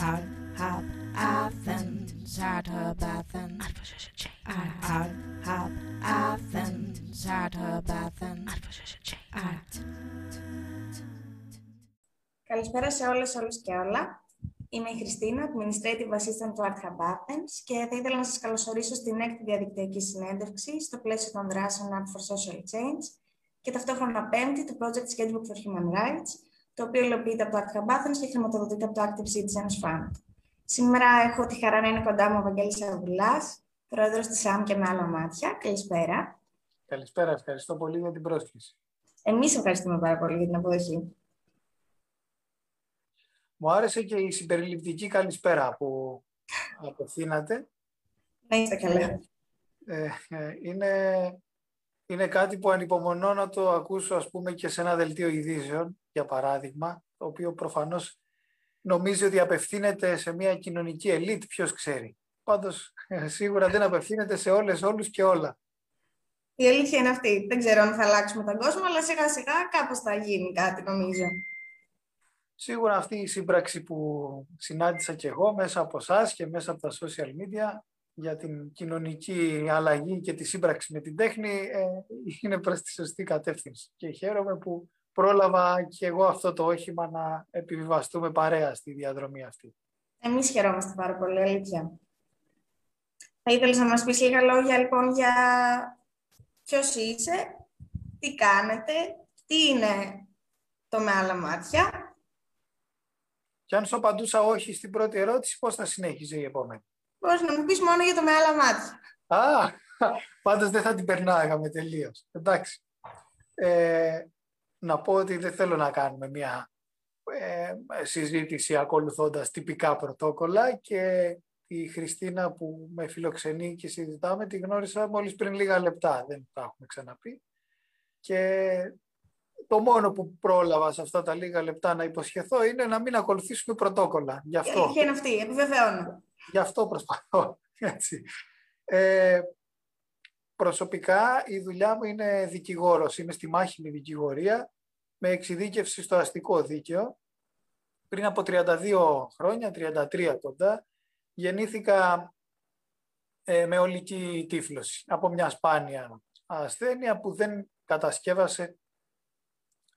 Ad hab Athens, ad hab Athens, ad ad hab Athens, ad hab Athens, ad. Καλησπέρα σε όλες, όλους και όλα. Είμαι η Χριστίνα, Administrative Assistant του Art Hub Athens και θα ήθελα να σας καλωσορίσω στην έκτη διαδικτυακή συνέντευξη στο πλαίσιο των δράσεων Art for Social Change και ταυτόχρονα πέμπτη του Project Sketchbook for Human Rights, το οποίο υλοποιείται από το Art Hub Athens και χρηματοδοτείται από το Active Citizens Fund. Σήμερα έχω τη χαρά να είναι κοντά μου ο Βαγγέλης Αβουλάς, πρόεδρος της ΑΜ και με άλλα μάτια. Καλησπέρα. Καλησπέρα, ευχαριστώ πολύ για την πρόσκληση. Εμείς ευχαριστούμε πάρα πολύ για την αποδοχή. Μου άρεσε και η συμπεριληπτική καλησπέρα που απευθύνατε. Να είστε καλά. Ε, ε, είναι, είναι κάτι που ανυπομονώ να το ακούσω ας πούμε και σε ένα δελτίο ειδήσεων, για παράδειγμα, το οποίο προφανώς νομίζει ότι απευθύνεται σε μια κοινωνική ελίτ, ποιος ξέρει. Πάντως ε, σίγουρα δεν απευθύνεται σε όλες, όλους και όλα. Η αλήθεια είναι αυτή. Δεν ξέρω αν θα αλλάξουμε τον κόσμο, αλλά σιγά σιγά κάπως θα γίνει κάτι νομίζω. Σίγουρα αυτή η σύμπραξη που συνάντησα και εγώ μέσα από εσάς και μέσα από τα social media για την κοινωνική αλλαγή και τη σύμπραξη με την τέχνη ε, είναι προς τη σωστή κατεύθυνση. Και χαίρομαι που πρόλαβα και εγώ αυτό το όχημα να επιβιβαστούμε παρέα στη διαδρομή αυτή. Εμείς χαιρόμαστε πάρα πολύ, αλήθεια. Θα ήθελες να μας πεις λίγα λόγια λοιπόν για ποιος είσαι, τι κάνετε, τι είναι το με άλλα μάτια και αν σου απαντούσα όχι στην πρώτη ερώτηση, πώς θα συνέχιζε η επόμενη; Πώς να μου πεις μόνο για το με άλλα μάτια. Α, πάντως δεν θα την περνάγαμε τελείως. Εντάξει. Ε, να πω ότι δεν θέλω να κάνουμε μια ε, συζήτηση ακολουθώντας τυπικά πρωτόκολλα και η Χριστίνα που με φιλοξενεί και συζητάμε τη γνώρισα μόλις πριν λίγα λεπτά, δεν τα έχουμε ξαναπεί. Και το μόνο που πρόλαβα σε αυτά τα λίγα λεπτά να υποσχεθώ είναι να μην ακολουθήσουμε πρωτόκολλα. Γι' αυτό. Και είναι αυτή, επιβεβαιώνω. Γι' αυτό προσπαθώ. Έτσι. Ε, προσωπικά η δουλειά μου είναι δικηγόρος. Είμαι στη μάχημη δικηγορία με εξειδίκευση στο αστικό δίκαιο. Πριν από 32 χρόνια, 33 κοντά, γεννήθηκα ε, με ολική τύφλωση από μια σπάνια ασθένεια που δεν κατασκεύασε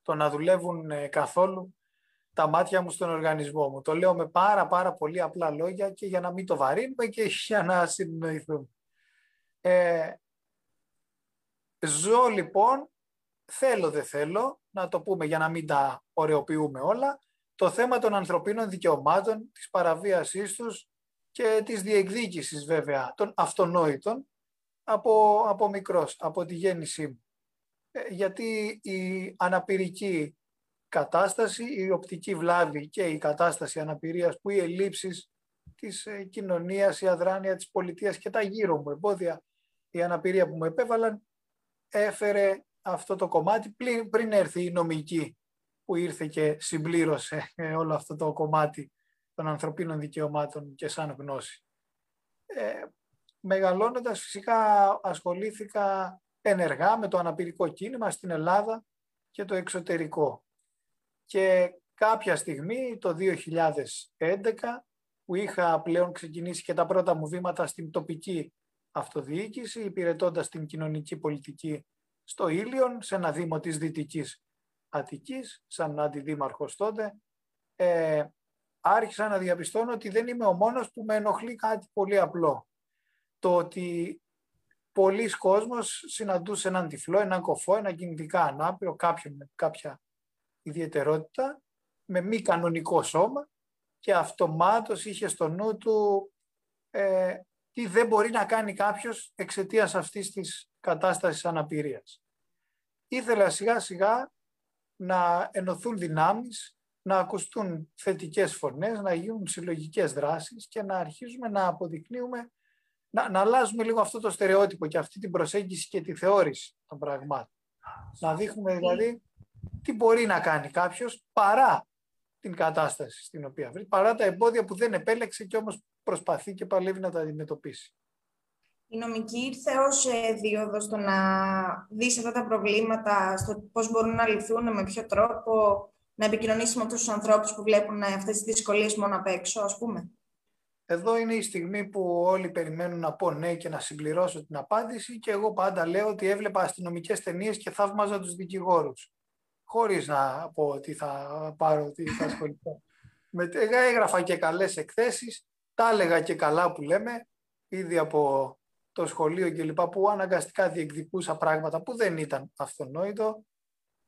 το να δουλεύουν ε, καθόλου τα μάτια μου στον οργανισμό μου. Το λέω με πάρα πάρα πολύ απλά λόγια και για να μην το βαρύνουμε και για να συνεννοηθούμε. Ε, ζω λοιπόν, θέλω δεν θέλω, να το πούμε για να μην τα ωρεοποιούμε όλα, το θέμα των ανθρωπίνων δικαιωμάτων, της παραβίασής τους και της διεκδίκησης βέβαια των αυτονόητων από, από μικρός, από τη γέννησή μου. Ε, γιατί η αναπηρική κατάσταση, η οπτική βλάβη και η κατάσταση αναπηρίας που οι ελλείψεις της ε, κοινωνίας, η αδράνεια της πολιτείας και τα γύρω μου εμπόδια, η αναπηρία που μου επέβαλαν, έφερε αυτό το κομμάτι πριν, έρθει η νομική που ήρθε και συμπλήρωσε ε, όλο αυτό το κομμάτι των ανθρωπίνων δικαιωμάτων και σαν γνώση. Ε, μεγαλώνοντας φυσικά ασχολήθηκα ενεργά με το αναπηρικό κίνημα στην Ελλάδα και το εξωτερικό. Και κάποια στιγμή, το 2011, που είχα πλέον ξεκινήσει και τα πρώτα μου βήματα στην τοπική αυτοδιοίκηση, υπηρετώντας την κοινωνική πολιτική στο Ήλιον, σε ένα δήμο της Δυτικής Αττικής, σαν αντιδήμαρχος τότε, ε, άρχισα να διαπιστώνω ότι δεν είμαι ο μόνος που με ενοχλεί κάτι πολύ απλό. Το ότι πολλοί κόσμος συναντούσε έναν τυφλό, έναν κοφό, έναν κινητικά ανάπηρο, κάποιον με κάποια ιδιαιτερότητα, με μη κανονικό σώμα και αυτομάτως είχε στο νου του ε, τι δεν μπορεί να κάνει κάποιος εξαιτίας αυτής της κατάστασης αναπηρίας. Ήθελα σιγά σιγά να ενωθούν δυνάμεις, να ακουστούν θετικές φωνές, να γίνουν συλλογικές δράσεις και να αρχίζουμε να αποδεικνύουμε να, να αλλάζουμε λίγο αυτό το στερεότυπο και αυτή την προσέγγιση και τη θεώρηση των πραγμάτων. Να δείχνουμε δηλαδή τι μπορεί να κάνει κάποιος παρά την κατάσταση στην οποία βρει, παρά τα εμπόδια που δεν επέλεξε και όμως προσπαθεί και παλεύει να τα αντιμετωπίσει. Η νομική ήρθε ως ε, δίωδο στο να δεις αυτά τα προβλήματα, στο πώς μπορούν να λυθούν, με ποιο τρόπο, να επικοινωνήσει με αυτούς τους ανθρώπους που βλέπουν αυτές τις δυσκολίες μόνο απ' έξω, ας πούμε. Εδώ είναι η στιγμή που όλοι περιμένουν να πω ναι και να συμπληρώσω την απάντηση και εγώ πάντα λέω ότι έβλεπα αστυνομικές ταινίες και θαύμαζα τους δικηγόρους. Χωρίς να πω ότι θα πάρω, τι θα ασχοληθώ. Με, έγραφα και καλές εκθέσεις, τα έλεγα και καλά που λέμε, ήδη από το σχολείο και λοιπά, που αναγκαστικά διεκδικούσα πράγματα που δεν ήταν αυτονόητο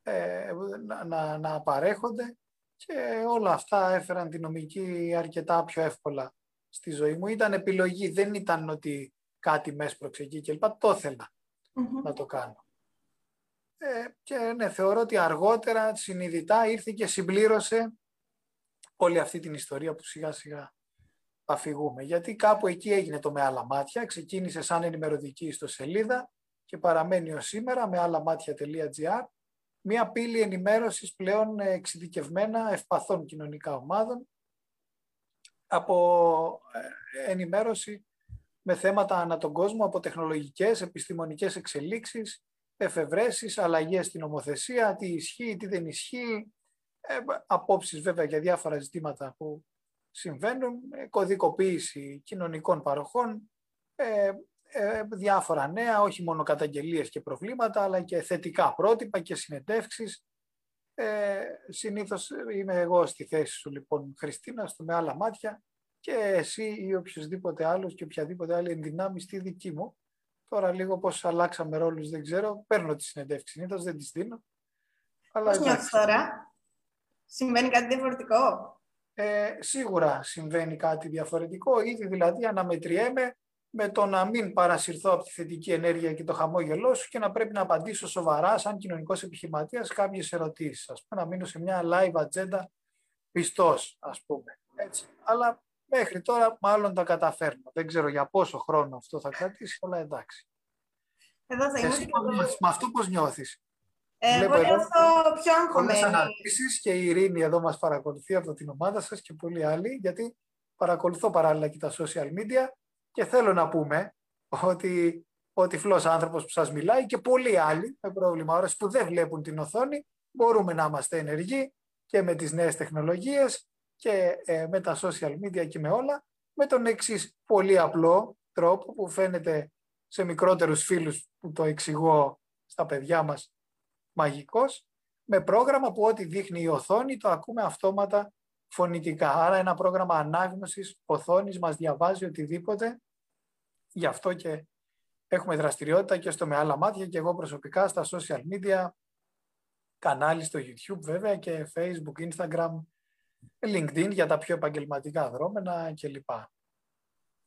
ε, να, να, να παρέχονται και όλα αυτά έφεραν τη νομική αρκετά πιο εύκολα στη ζωή μου. Ήταν επιλογή, δεν ήταν ότι κάτι με έσπρωξε εκεί και λοιπά. Το ήθελα να το κάνω. Ε, και ναι, θεωρώ ότι αργότερα συνειδητά ήρθε και συμπλήρωσε όλη αυτή την ιστορία που σιγά σιγά αφηγούμε. Γιατί κάπου εκεί έγινε το με άλλα μάτια, ξεκίνησε σαν ενημερωτική στο σελίδα και παραμένει ως σήμερα με άλλα μάτια.gr μια πύλη ενημέρωσης πλέον εξειδικευμένα ευπαθών κοινωνικά ομάδων από ε, ενημέρωση με θέματα ανά τον κόσμο, από τεχνολογικές, επιστημονικές εξελίξεις, εφευρέσεις, αλλαγές στην ομοθεσία, τι ισχύει, τι δεν ισχύει, ε, απόψεις βέβαια για διάφορα ζητήματα που συμβαίνουν, ε, κωδικοποίηση κοινωνικών παροχών, ε, ε, διάφορα νέα, όχι μόνο καταγγελίες και προβλήματα, αλλά και θετικά πρότυπα και συνεντεύξεις. Ε, συνήθως είμαι εγώ στη θέση σου λοιπόν Χριστίνα, στο με άλλα μάτια και εσύ ή οποιοδήποτε άλλος και οποιαδήποτε άλλη ενδυνάμει στη δική μου. Τώρα λίγο πώς αλλάξαμε ρόλους δεν ξέρω, παίρνω τη συνεντεύξη συνήθως, δεν τις δίνω. Αλλά πώς νιώθεις τώρα, συμβαίνει κάτι διαφορετικό; Ε, σίγουρα συμβαίνει κάτι διαφορετικό, ήδη δηλαδή αναμετριέμαι με το να μην παρασυρθώ από τη θετική ενέργεια και το χαμόγελό σου και να πρέπει να απαντήσω σοβαρά σαν κοινωνικός επιχειρηματίας κάποιες ερωτήσεις. Ας πούμε, να μείνω σε μια live ατζέντα πιστός, ας πούμε. Έτσι. Αλλά μέχρι τώρα μάλλον τα καταφέρνω. Δεν ξέρω για πόσο χρόνο αυτό θα κρατήσει, αλλά εντάξει. Εδώ θα Εσύ με αυτό πώς νιώθεις; Ε, εγώ νιώθω πιο αγχωμένη. αναρτήσεις και η Ειρήνη εδώ μας παρακολουθεί από την ομάδα σας και πολλοί άλλοι, γιατί παρακολουθώ παράλληλα και τα social media και θέλω να πούμε ότι ο τυφλός άνθρωπος που σας μιλάει και πολλοί άλλοι με πρόβλημα όραση που δεν βλέπουν την οθόνη μπορούμε να είμαστε ενεργοί και με τις νέες τεχνολογίες και ε, με τα social media και με όλα με τον εξής πολύ απλό τρόπο που φαίνεται σε μικρότερους φίλους που το εξηγώ στα παιδιά μας μαγικός με πρόγραμμα που ό,τι δείχνει η οθόνη το ακούμε αυτόματα φωνητικά. Άρα ένα πρόγραμμα ανάγνωσης οθόνης μας διαβάζει οτιδήποτε. Γι' αυτό και έχουμε δραστηριότητα και στο με άλλα μάτια και εγώ προσωπικά στα social media, κανάλι στο YouTube βέβαια και Facebook, Instagram, LinkedIn για τα πιο επαγγελματικά δρόμενα κλπ.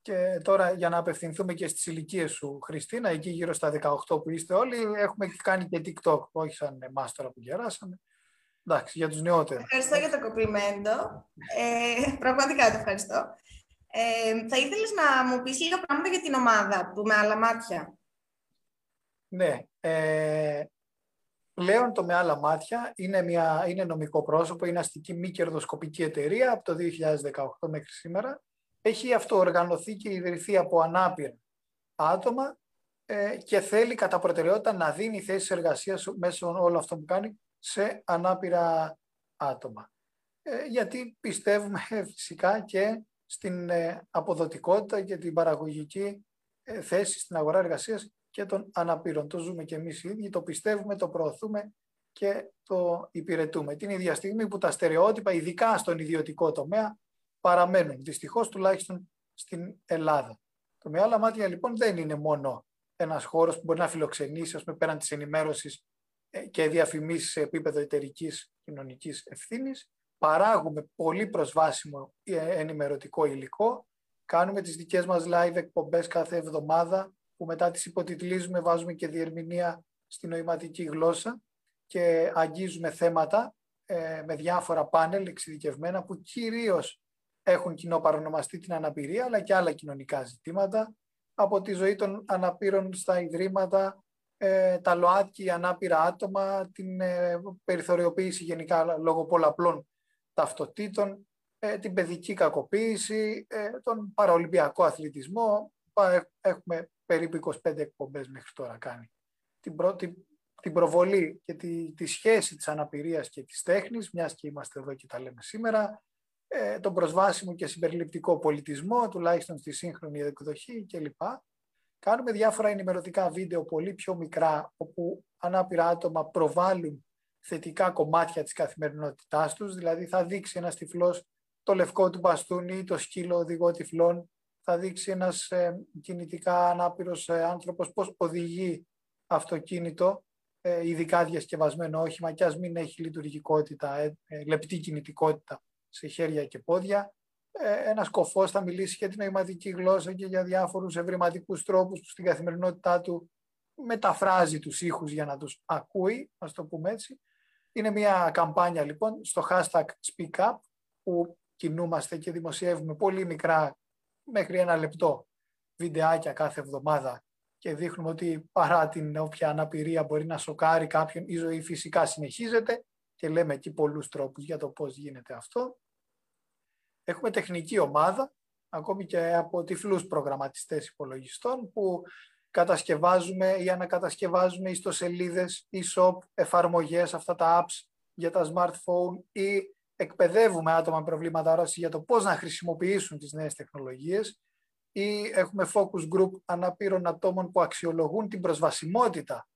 Και τώρα για να απευθυνθούμε και στις ηλικίες σου, Χριστίνα, εκεί γύρω στα 18 που είστε όλοι, έχουμε κάνει και TikTok, όχι σαν εμάς τώρα που γεράσαμε. Εντάξει, για τους νεότερους. Ευχαριστώ για το κοπλιμέντο. Ε, πραγματικά το ευχαριστώ. Ε, θα ήθελες να μου πεις λίγα πράγματα για την ομάδα του με άλλα μάτια; Ναι. Ε, πλέον το με άλλα μάτια είναι, μια, είναι νομικό πρόσωπο, είναι αστική μη κερδοσκοπική εταιρεία από το 2018 μέχρι σήμερα. Έχει αυτοοργανωθεί και ιδρυθεί από ανάπηρα άτομα ε, και θέλει κατά προτεραιότητα να δίνει θέσεις εργασίας μέσω όλων αυτών που κάνει σε ανάπηρα άτομα. Ε, γιατί πιστεύουμε φυσικά και στην ε, αποδοτικότητα και την παραγωγική ε, θέση στην αγορά εργασίας και των αναπήρων. Το ζούμε και εμείς οι ίδιοι, το πιστεύουμε, το προωθούμε και το υπηρετούμε. Την ίδια στιγμή που τα στερεότυπα, ειδικά στον ιδιωτικό τομέα, παραμένουν. Δυστυχώς τουλάχιστον στην Ελλάδα. Το με άλλα μάτια λοιπόν δεν είναι μόνο ένας χώρος που μπορεί να φιλοξενήσει, ας πούμε, πέραν της ενημέρωσης ε, και διαφημίσεις σε επίπεδο εταιρικής κοινωνικής ευθύνης. Παράγουμε πολύ προσβάσιμο ε, ενημερωτικό υλικό. Κάνουμε τις δικές μας live εκπομπές κάθε εβδομάδα που μετά τις υποτιτλίζουμε, βάζουμε και διερμηνία στη νοηματική γλώσσα και αγγίζουμε θέματα ε, με διάφορα πάνελ εξειδικευμένα που κυρίως έχουν κοινό παρονομαστεί την αναπηρία αλλά και άλλα κοινωνικά ζητήματα από τη ζωή των αναπήρων στα ιδρύματα ε, τα ΛΟΑΤΚΙ, ανάπηρα άτομα, την ε, περιθωριοποίηση γενικά λόγω πολλαπλών ταυτοτήτων, ε, την παιδική κακοποίηση, ε, τον παραολυμπιακό αθλητισμό. Έχουμε περίπου 25 εκπομπές μέχρι τώρα κάνει. Την πρώτη, την προβολή και τη, τη σχέση της αναπηρίας και της τέχνης, μιας και είμαστε εδώ και τα λέμε σήμερα, ε, τον προσβάσιμο και συμπεριληπτικό πολιτισμό, τουλάχιστον στη σύγχρονη εκδοχή κλπ. Κάνουμε διάφορα ενημερωτικά βίντεο πολύ πιο μικρά, όπου ανάπηρα άτομα προβάλλουν θετικά κομμάτια της καθημερινότητάς τους, δηλαδή θα δείξει ένας τυφλός το λευκό του μπαστούνι ή το σκύλο οδηγό τυφλών, θα δείξει ένας ε, κινητικά ανάπηρος ε, άνθρωπος πώς οδηγεί αυτοκίνητο, ε, ειδικά διασκευασμένο όχημα και ας μην έχει λειτουργικότητα, ε, ε, λεπτή κινητικότητα σε χέρια και πόδια. Ε, ένας κοφός θα μιλήσει για την νοηματική γλώσσα και για διάφορους ευρηματικούς τρόπους που στην καθημερινότητά του μεταφράζει τους ήχους για να τους ακούει, ας το πούμε έτσι. Είναι μια καμπάνια λοιπόν στο hashtag SpeakUp που κινούμαστε και δημοσιεύουμε πολύ μικρά μέχρι ένα λεπτό βιντεάκια κάθε εβδομάδα και δείχνουμε ότι παρά την όποια αναπηρία μπορεί να σοκάρει κάποιον, η ζωή φυσικά συνεχίζεται και λέμε εκεί πολλούς τρόπους για το πώς γίνεται αυτό. Έχουμε τεχνική ομάδα, ακόμη και από τυφλούς προγραμματιστές υπολογιστών που κατασκευάζουμε ή ανακατασκευάζουμε ιστοσελίδες, e-shop, εφαρμογές, αυτά τα apps για τα smartphone ή εκπαιδεύουμε άτομα με προβλήματα όραση για το πώς να χρησιμοποιήσουν τις νέες τεχνολογίες ή έχουμε focus group αναπήρων ατόμων που αξιολογούν την προσβασιμότητα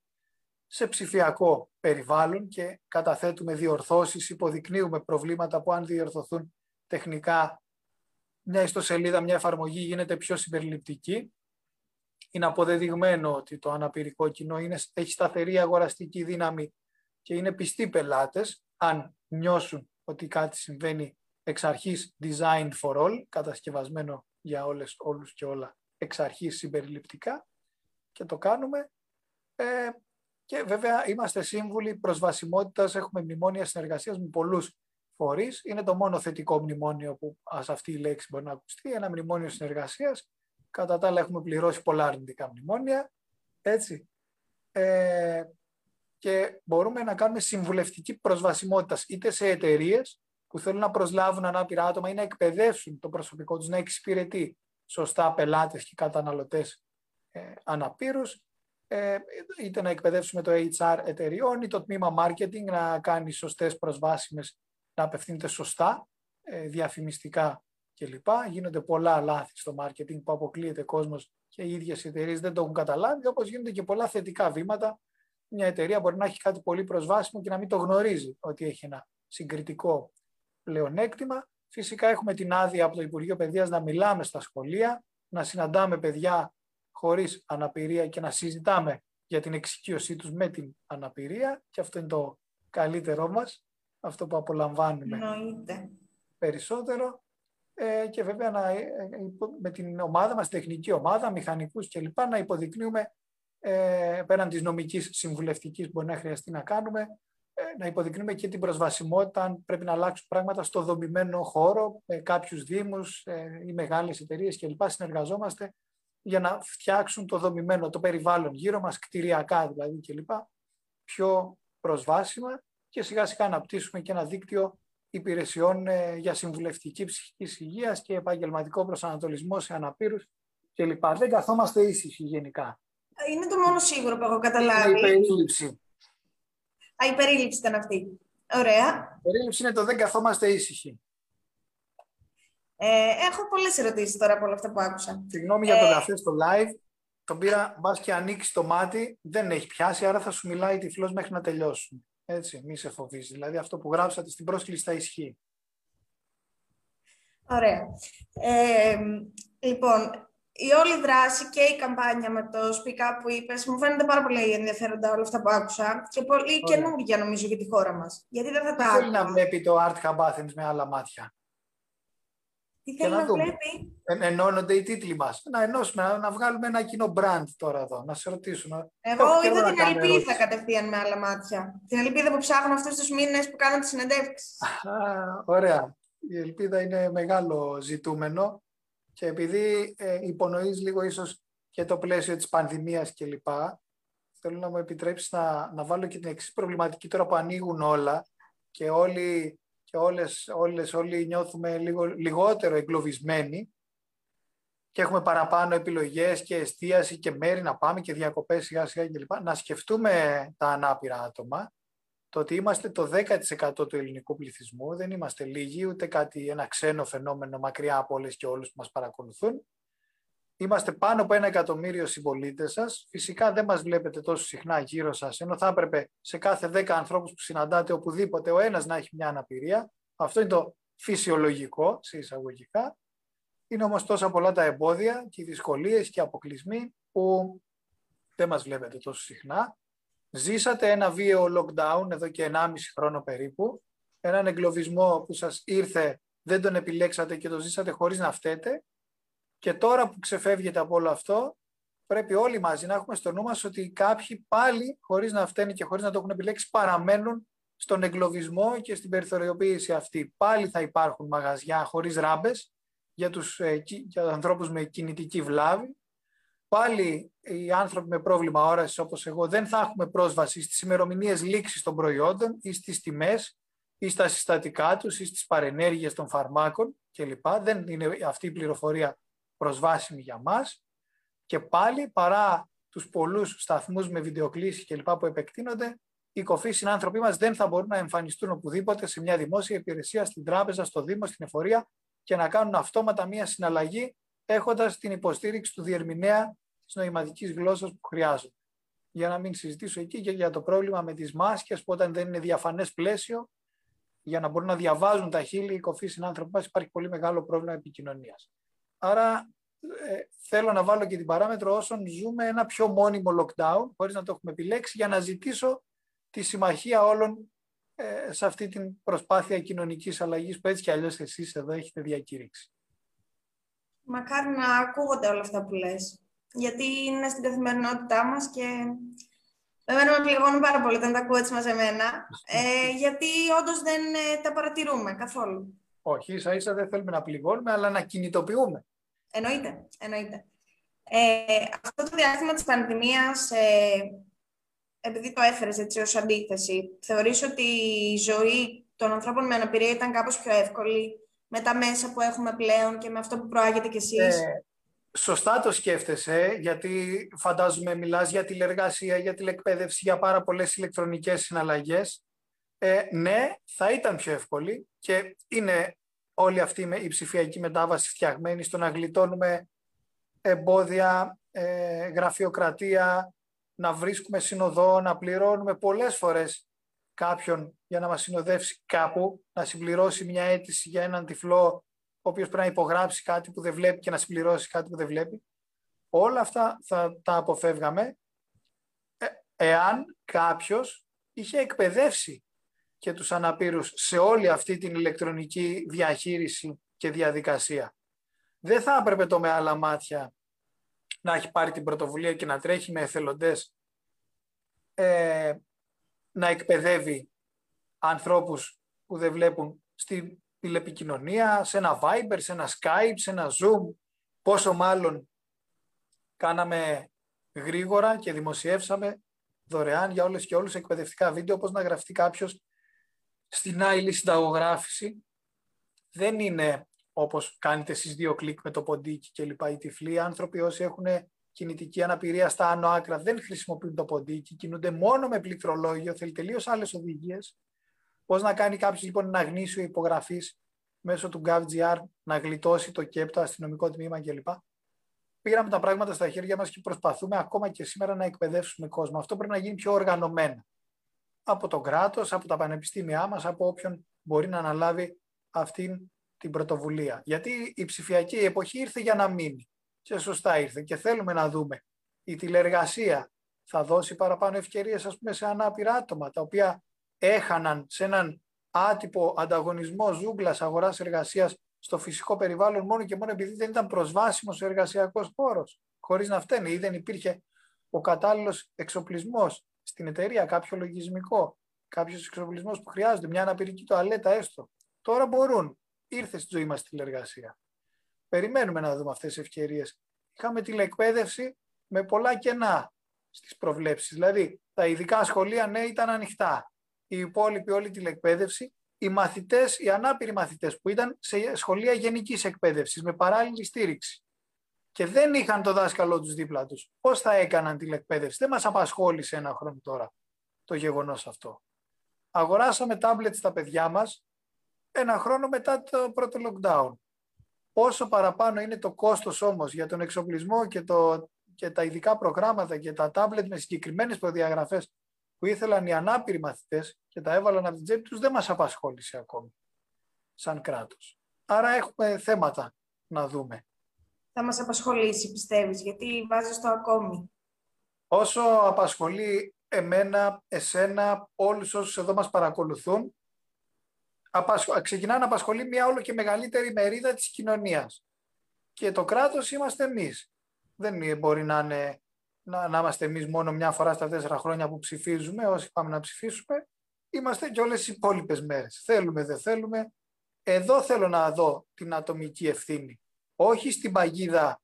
σε ψηφιακό περιβάλλον και καταθέτουμε διορθώσεις, υποδεικνύουμε προβλήματα που αν διορθωθούν τεχνικά μια ιστοσελίδα, μια εφαρμογή γίνεται πιο συμπεριληπτική. Είναι αποδεδειγμένο ότι το αναπηρικό κοινό είναι, έχει σταθερή αγοραστική δύναμη και είναι πιστοί πελάτες αν νιώσουν ότι κάτι συμβαίνει εξ αρχής designed for all, κατασκευασμένο για όλες, όλους και όλα εξ αρχής συμπεριληπτικά και το κάνουμε. Ε, και βέβαια είμαστε σύμβουλοι προσβασιμότητας, έχουμε μνημόνια συνεργασίας με πολλούς φορείς. Είναι το μόνο θετικό μνημόνιο που ας αυτή η λέξη μπορεί να ακουστεί, ένα μνημόνιο συνεργασίας. Κατά τα άλλα έχουμε πληρώσει πολλά αρνητικά μνημόνια. Έτσι. Ε, και μπορούμε να κάνουμε συμβουλευτική προσβασιμότητα είτε σε εταιρείες που θέλουν να προσλάβουν ανάπηρα άτομα ή να εκπαιδεύσουν το προσωπικό τους να εξυπηρετεί σωστά πελάτες και καταναλωτές ε, αναπήρους, ε, είτε να εκπαιδεύσουμε το HR εταιριών ή το τμήμα marketing να κάνει σωστές προσβάσιμες, να απευθύνεται σωστά, ε, διαφημιστικά κλπ. Γίνονται πολλά λάθη στο marketing που αποκλείεται κόσμος και οι ίδιες εταιρείες δεν το έχουν καταλάβει, όπως γίνονται και πολλά θετικά βήματα. Μια εταιρεία μπορεί να έχει κάτι πολύ προσβάσιμο και να μην το γνωρίζει ότι έχει ένα συγκριτικό πλεονέκτημα. Φυσικά έχουμε την άδεια από το Υπουργείο Παιδείας να μιλάμε στα σχολεία, να συναντάμε παιδιά χωρίς αναπηρία και να συζητάμε για την εξοικείωσή τους με την αναπηρία και αυτό είναι το καλύτερό μας, αυτό που απολαμβάνουμε περισσότερο ε, και βέβαια να, ε, με την ομάδα μας, τεχνική ομάδα, μηχανικούς κλπ. να υποδεικνύουμε ε, πέραν της νομικής συμβουλευτικής που μπορεί να χρειαστεί να κάνουμε, ε, να υποδεικνύουμε και την προσβασιμότητα αν πρέπει να αλλάξουν πράγματα στο δομημένο χώρο, με κάποιους δήμους ε, ή μεγάλες εταιρείες κλπ. Συνεργαζόμαστε για να φτιάξουν το δομημένο, το περιβάλλον γύρω μας, κτηριακά δηλαδή κλπ. πιο προσβάσιμα και σιγά σιγά αναπτύσσουμε και ένα δίκτυο υπηρεσιών ε, για συμβουλευτική ψυχική υγείας και επαγγελματικό προσανατολισμό σε αναπήρους κλπ. Δεν καθόμαστε ήσυχοι γενικά. Είναι το μόνο σίγουρο που έχω καταλάβει. Είναι η περίληψη. Α, η περίληψη ήταν αυτή. Ωραία. Η περίληψη είναι το δεν καθόμαστε ήσυχοι. Ε, έχω πολλές ερωτήσεις τώρα από όλα αυτά που άκουσα. Συγγνώμη για το ε... καφέ στο live. Τον πήρα, μπας και ανοίξει το μάτι, δεν έχει πιάσει, άρα θα σου μιλάει τυφλός μέχρι να τελειώσουν. Έτσι, μη σε φοβίζει. Δηλαδή αυτό που γράψατε στην πρόσκληση θα ισχύει. Ωραία. Ε, λοιπόν, η όλη δράση και η καμπάνια με το Speak που είπες, μου φαίνεται πάρα πολύ ενδιαφέροντα όλα αυτά που άκουσα και πολύ Ωραία. καινούργια νομίζω για τη χώρα μας. Γιατί δεν θα τα άκουσα. θέλει να βλέπει το Art Hub Athens με άλλα μάτια. Τι θέλει να, να βλέπει; Ε, ενώνονται οι τίτλοι μας. Να ενώσουμε, να, να, βγάλουμε ένα κοινό brand τώρα εδώ, να σε ρωτήσουμε. Εγώ είδα την Ελπίδα κατευθείαν με άλλα μάτια. Την Ελπίδα που ψάχνω αυτούς τους μήνες που κάνω τις συνεντεύξεις. Ωραία. Η Ελπίδα είναι μεγάλο ζητούμενο και επειδή ε, υπονοείς λίγο ίσως και το πλαίσιο της πανδημίας κλπ. Θέλω να μου επιτρέψεις να, να βάλω και την εξής προβληματική τώρα που ανοίγουν όλα και όλοι, και όλες, όλες, όλοι νιώθουμε λίγο, λιγότερο εγκλωβισμένοι. και έχουμε παραπάνω επιλογές και εστίαση και μέρη να πάμε και διακοπές σιγά σιγά κλπ. Να σκεφτούμε τα ανάπηρα άτομα, το ότι είμαστε το 10% του ελληνικού πληθυσμού, δεν είμαστε λίγοι, ούτε κάτι, ένα ξένο φαινόμενο μακριά από όλες και όλους που μας παρακολουθούν. Είμαστε πάνω από ένα εκατομμύριο συμπολίτες σας. Φυσικά δεν μας βλέπετε τόσο συχνά γύρω σας, ενώ θα έπρεπε σε κάθε 10 ανθρώπους που συναντάτε οπουδήποτε ο ένας να έχει μια αναπηρία. Αυτό είναι το φυσιολογικό, σε εισαγωγικά. Είναι όμως τόσα πολλά τα εμπόδια και οι δυσκολίες και οι αποκλεισμοί που δεν μας βλέπετε τόσο συχνά. Ζήσατε ένα βίαιο lockdown εδώ και 1,5 χρόνο περίπου, έναν εγκλωβισμό που σας ήρθε, δεν τον επιλέξατε και το ζήσατε χωρίς να φταίτε και τώρα που ξεφεύγετε από όλο αυτό, πρέπει όλοι μαζί να έχουμε στο νου μας ότι κάποιοι πάλι, χωρίς να φταίνουν και χωρίς να το έχουν επιλέξει, παραμένουν στον εγκλωβισμό και στην περιθωριοποίηση αυτή. Πάλι θα υπάρχουν μαγαζιά χωρίς ράμπες, για τους ε, για ανθρώπους με κινητική βλάβη. Πάλι οι άνθρωποι με πρόβλημα όρασης όπως εγώ δεν θα έχουμε πρόσβαση στις ημερομηνίες λήξης των προϊόντων ή στις τιμές ή στα συστατικά τους ή στις παρενέργειες των φαρμάκων κλπ. Δεν είναι αυτή η πληροφορία προσβάσιμη για μας. Και πάλι παρά τους πολλούς σταθμούς με βιντεοκλήσεις κλπ. που επεκτείνονται, οι κοφοί συνάνθρωποι μας δεν θα μπορούν να εμφανιστούν οπουδήποτε σε μια δημόσια υπηρεσία, στην τράπεζα, στο Δήμο, στην εφορία και να κάνουν αυτόματα μία συναλλαγή έχοντας την υποστήριξη του διερμηνέα της νοηματικής γλώσσας που χρειάζονται. Για να μην συζητήσω εκεί και για το πρόβλημα με τις μάσκες που όταν δεν είναι διαφανές πλαίσιο για να μπορούν να διαβάζουν τα χείλη οι κοφοί συνάνθρωποι μας υπάρχει πολύ μεγάλο πρόβλημα επικοινωνίας. Άρα ε, θέλω να βάλω και την παράμετρο όσων ζούμε ένα πιο μόνιμο lockdown χωρίς να το έχουμε επιλέξει για να ζητήσω τη συμμαχία όλων ε, σε αυτή την προσπάθεια κοινωνικής αλλαγής που έτσι κι αλλιώς εσείς εδώ έχετε διακήρυξει. Μακάρι να ακούγονται όλα αυτά που λες. Γιατί είναι στην καθημερινότητά μας και Εμένα με πληγώνουν πάρα πολύ όταν τα ακούω έτσι μαζεμένα, ε, γιατί όντως δεν ε, τα παρατηρούμε καθόλου. Όχι, ίσα ίσα δεν θέλουμε να πληγώνουμε, αλλά να κινητοποιούμε. Εννοείται, εννοείται. Ε, αυτό το διάστημα της πανδημίας ε, επειδή το έφερες έτσι ως αντίθεση, θεωρείς ότι η ζωή των ανθρώπων με αναπηρία ήταν κάπως πιο εύκολη με τα μέσα που έχουμε πλέον και με αυτό που προάγετε κι εσείς; Ε, σωστά το σκέφτεσαι, γιατί φαντάζομαι μιλάς για τηλεργασία, για τηλεκπαίδευση, για πάρα πολλές ηλεκτρονικές συναλλαγές. Ε, ναι, θα ήταν πιο εύκολη και είναι όλη αυτή η ψηφιακή μετάβαση φτιαγμένη στο να γλιτώνουμε εμπόδια, ε, γραφειοκρατία, να βρίσκουμε συνοδό, να πληρώνουμε πολλές φορές κάποιον για να μας συνοδεύσει κάπου, να συμπληρώσει μια αίτηση για έναν τυφλό, ο οποίος πρέπει να υπογράψει κάτι που δεν βλέπει και να συμπληρώσει κάτι που δεν βλέπει. Όλα αυτά θα τα αποφεύγαμε ε, εάν κάποιος είχε εκπαιδεύσει και τους αναπήρους σε όλη αυτή την ηλεκτρονική διαχείριση και διαδικασία. Δεν θα έπρεπε το με άλλα μάτια να έχει πάρει την πρωτοβουλία και να τρέχει με εθελοντές ε, να εκπαιδεύει ανθρώπους που δεν βλέπουν στην τηλεπικοινωνία, σε ένα Viber, σε ένα Skype, σε ένα Zoom, πόσο μάλλον κάναμε γρήγορα και δημοσιεύσαμε δωρεάν για όλες και όλους εκπαιδευτικά βίντεο, πώς να γραφτεί κάποιος στην άλλη συνταγογράφηση. Δεν είναι όπως κάνετε εσείς δύο κλικ με το ποντίκι και λοιπά οι τυφλοί άνθρωποι όσοι έχουν κινητική αναπηρία στα άνω άκρα δεν χρησιμοποιούν το ποντίκι, κινούνται μόνο με πληκτρολόγιο, θέλει τελείως άλλες οδηγίες. Πώς να κάνει κάποιος λοιπόν ένα γνήσιο υπογραφής μέσω του GovGR να γλιτώσει το ΚΕΠ, το αστυνομικό τμήμα κλπ. Πήραμε τα πράγματα στα χέρια μας και προσπαθούμε ακόμα και σήμερα να εκπαιδεύσουμε κόσμο. Αυτό πρέπει να γίνει πιο οργανωμένα. Από το κράτος, από τα πανεπιστήμια μας, από όποιον μπορεί να αναλάβει αυτήν την πρωτοβουλία. Γιατί η ψηφιακή εποχή ήρθε για να μείνει. Και σωστά ήρθε. Και θέλουμε να δούμε η τηλεργασία θα δώσει παραπάνω ευκαιρίες ας πούμε, σε ανάπηρα άτομα, τα οποία έχαναν σε έναν άτυπο ανταγωνισμό ζούγκλας αγοράς εργασίας στο φυσικό περιβάλλον μόνο και μόνο επειδή δεν ήταν προσβάσιμος ο εργασιακός χώρος, χωρίς να φταίνει ή δεν υπήρχε ο κατάλληλος εξοπλισμός στην εταιρεία, κάποιο λογισμικό, κάποιος εξοπλισμός που χρειάζεται, μια αναπηρική τοαλέτα έστω. Τώρα μπορούν ήρθε στη ζωή μας τηλεργασία. Περιμένουμε να δούμε αυτές τις ευκαιρίες. Είχαμε τηλεκπαίδευση με πολλά κενά στις προβλέψεις. Δηλαδή, τα ειδικά σχολεία, ναι, ήταν ανοιχτά. Η υπόλοιπη όλη τηλεκπαίδευση, οι μαθητές, οι ανάπηροι μαθητές που ήταν σε σχολεία γενικής εκπαίδευσης, με παράλληλη στήριξη. Και δεν είχαν το δάσκαλό τους δίπλα τους, πώς θα έκαναν τηλεκπαίδευση. Δεν μας απασχόλησε ένα χρόνο τώρα το γεγονός αυτό. Αγοράσαμε τάμπλετ στα παιδιά μας ένα χρόνο μετά το πρώτο lockdown. Πόσο παραπάνω είναι το κόστος όμως για τον εξοπλισμό και, το, και τα ειδικά προγράμματα και τα τάμπλετ με συγκεκριμένες προδιαγραφές που ήθελαν οι ανάπηροι μαθητές και τα έβαλαν από την τσέπη τους δεν μας απασχόλησε ακόμη σαν κράτος. Άρα έχουμε θέματα να δούμε. Θα μας απασχολήσει πιστεύεις γιατί βάζεις το ακόμη. Όσο απασχολεί εμένα, εσένα, όλους όσους εδώ μας παρακολουθούν, ξεκινά να απασχολεί μια όλο και μεγαλύτερη μερίδα της κοινωνίας. Και το κράτος είμαστε εμείς. Δεν μπορεί να, είναι, να, να είμαστε εμείς μόνο μια φορά στα τέσσερα χρόνια που ψηφίζουμε, όσοι πάμε να ψηφίσουμε. Είμαστε και όλες οι υπόλοιπες μέρες. Θέλουμε, δεν θέλουμε. Εδώ θέλω να δω την ατομική ευθύνη. Όχι στην παγίδα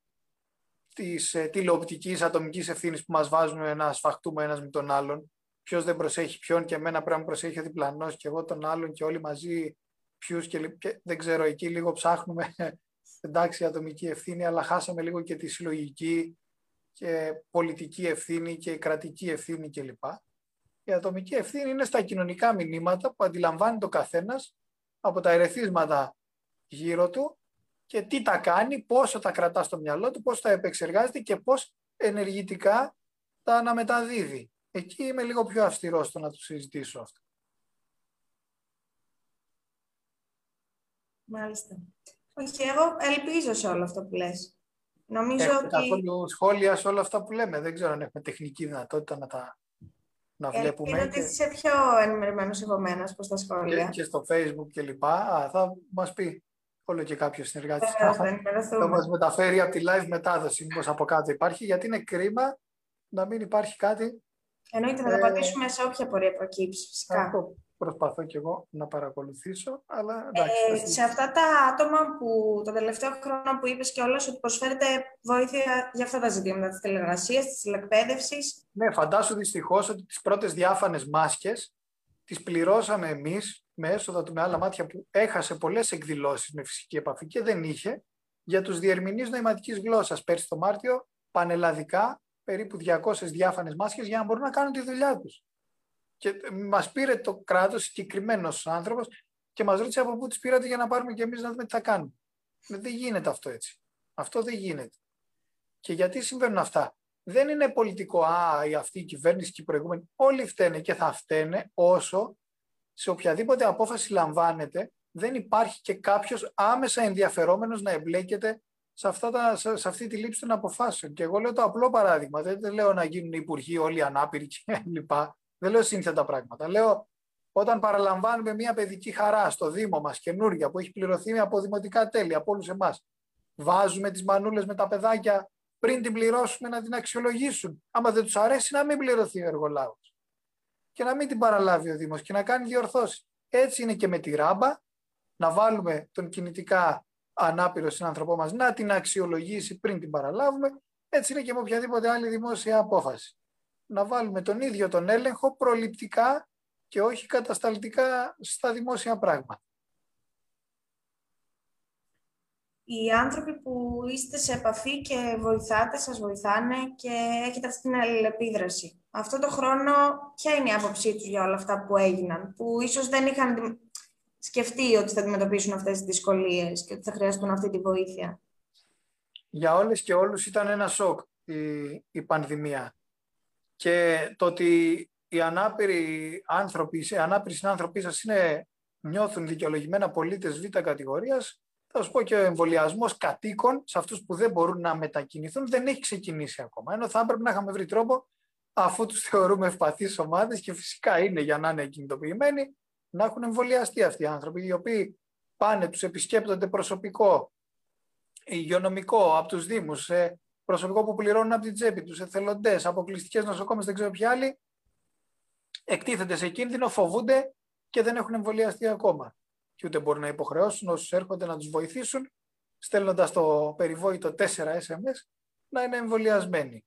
της ε, τηλεοπτικής ατομικής ευθύνης που μας βάζουν να σφαχτούμε ένας με τον άλλον. Ποιος δεν προσέχει ποιον και εμένα πρέπει να προσέχει ο διπλανός και εγώ τον άλλον και όλοι μαζί ποιους και, και δεν ξέρω εκεί λίγο ψάχνουμε εντάξει ατομική ευθύνη αλλά χάσαμε λίγο και τη συλλογική και πολιτική ευθύνη και κρατική ευθύνη κλπ. Η ατομική ευθύνη είναι στα κοινωνικά μηνύματα που αντιλαμβάνει το καθένας από τα ερεθίσματα γύρω του και τι τα κάνει, πόσο τα κρατά στο μυαλό του, πώς τα επεξεργάζεται και πώς ενεργητικά τα αναμεταδίδει. Εκεί είμαι λίγο πιο αυστηρός στο να το συζητήσω αυτό. Μάλιστα. Όχι, εγώ ελπίζω σε όλο αυτό που λες. Νομίζω Έχουμε ότι... καθόλου σχόλια σε όλα αυτά που λέμε. Δεν ξέρω αν έχουμε τεχνική δυνατότητα να τα να βλέπουμε. Ελπίζω ότι είσαι πιο ενημερωμένος από μένα προς τα σχόλια. Και, και στο facebook και λοιπά. θα μας πει όλο και κάποιο συνεργάτη. Θα μας μεταφέρει από τη live μετάδοση, μήπως από κάτω υπάρχει, γιατί είναι κρίμα να μην υπάρχει κάτι. Εννοείται να τα απαντήσουμε ε, σε όποια πορεία προκύψει, φυσικά. Αυτό προσπαθώ κι εγώ να παρακολουθήσω, αλλά εντάξει. Ε, σε αυτά τα άτομα που το τελευταίο χρόνο που είπες και όλες ότι προσφέρετε βοήθεια για αυτά τα ζητήματα της τηλεργασίας, της τηλεκπαίδευσης. Ναι, φαντάσου δυστυχώς ότι τις πρώτες διάφανες μάσκες τις πληρώσαμε εμείς με έσοδα του με άλλα μάτια που έχασε πολλές εκδηλώσεις με φυσική επαφή και δεν είχε για τους διερμηνείς νοηματικής γλώσσας. Πέρσι το Μάρτιο, πανελλαδικά, περίπου 200 διάφανες μάσκες για να μπορούν να κάνουν τη δουλειά τους. Και μας πήρε το κράτος, συγκεκριμένος άνθρωπος, και μας ρώτησε από πού τις πήρατε για να πάρουμε και εμείς να δούμε τι θα κάνουμε. Δεν γίνεται αυτό έτσι. Αυτό δεν γίνεται. Και γιατί συμβαίνουν αυτά; Δεν είναι πολιτικό, α, η αυτή η κυβέρνηση και η προηγούμενη. Όλοι φταίνε και θα φταίνε όσο σε οποιαδήποτε απόφαση λαμβάνεται, δεν υπάρχει και κάποιος άμεσα ενδιαφερόμενος να εμπλέκεται σε, αυτά τα, σε, αυτή τη λήψη των αποφάσεων. Και εγώ λέω το απλό παράδειγμα. Δεν, λέω να γίνουν υπουργοί όλοι ανάπηροι κλπ. Δεν λέω σύνθετα πράγματα. Λέω όταν παραλαμβάνουμε μια παιδική χαρά στο Δήμο μας καινούργια που έχει πληρωθεί από δημοτικά τέλη από όλους εμάς. Βάζουμε τις μανούλες με τα παιδάκια πριν την πληρώσουμε να την αξιολογήσουν. Άμα δεν τους αρέσει, να μην πληρωθεί ο εργολάβος και να μην την παραλάβει ο Δήμος και να κάνει διορθώσεις. Έτσι είναι και με τη ράμπα, να βάλουμε τον κινητικά ανάπηρο συνάνθρωπό μας να την αξιολογήσει πριν την παραλάβουμε, έτσι είναι και με οποιαδήποτε άλλη δημόσια απόφαση. Να βάλουμε τον ίδιο τον έλεγχο προληπτικά και όχι κατασταλτικά στα δημόσια πράγματα. Οι άνθρωποι που είστε σε επαφή και βοηθάτε, σας βοηθάνε και έχετε αυτή την αλληλεπίδραση. Αυτό το χρόνο, ποια είναι η άποψή τους για όλα αυτά που έγιναν, που ίσως δεν είχαν σκεφτεί ότι θα αντιμετωπίσουν αυτές τις δυσκολίες και ότι θα χρειαστούν αυτή τη βοήθεια; Για όλες και όλους ήταν ένα σοκ η, η πανδημία. Και το ότι οι ανάπηροι άνθρωποι, οι ανάπηροι συνάνθρωποι σας είναι, νιώθουν δικαιολογημένα πολίτες β' κατηγορίας, θα σου πω και ο εμβολιασμός κατοίκων σε αυτούς που δεν μπορούν να μετακινηθούν δεν έχει ξεκινήσει ακόμα. Ενώ θα έπρεπε να είχαμε βρει τρόπο, αφού τους θεωρούμε ευπαθείς ομάδες και φυσικά είναι για να είναι κινητοποιημένοι, να έχουν εμβολιαστεί αυτοί οι άνθρωποι, οι οποίοι πάνε, τους επισκέπτονται προσωπικό, υγειονομικό από τους Δήμους, προσωπικό που πληρώνουν από την τσέπη τους, εθελοντές, αποκλειστικές νοσοκόμες, δεν ξέρω ποιοι άλλοι, εκτίθενται σε κίνδυνο, φοβούνται και δεν έχουν εμβολιαστεί ακόμα και ούτε μπορεί να υποχρεώσουν όσους έρχονται να τους βοηθήσουν, στέλνοντας το περιβόητο 4 SMS, να είναι εμβολιασμένοι.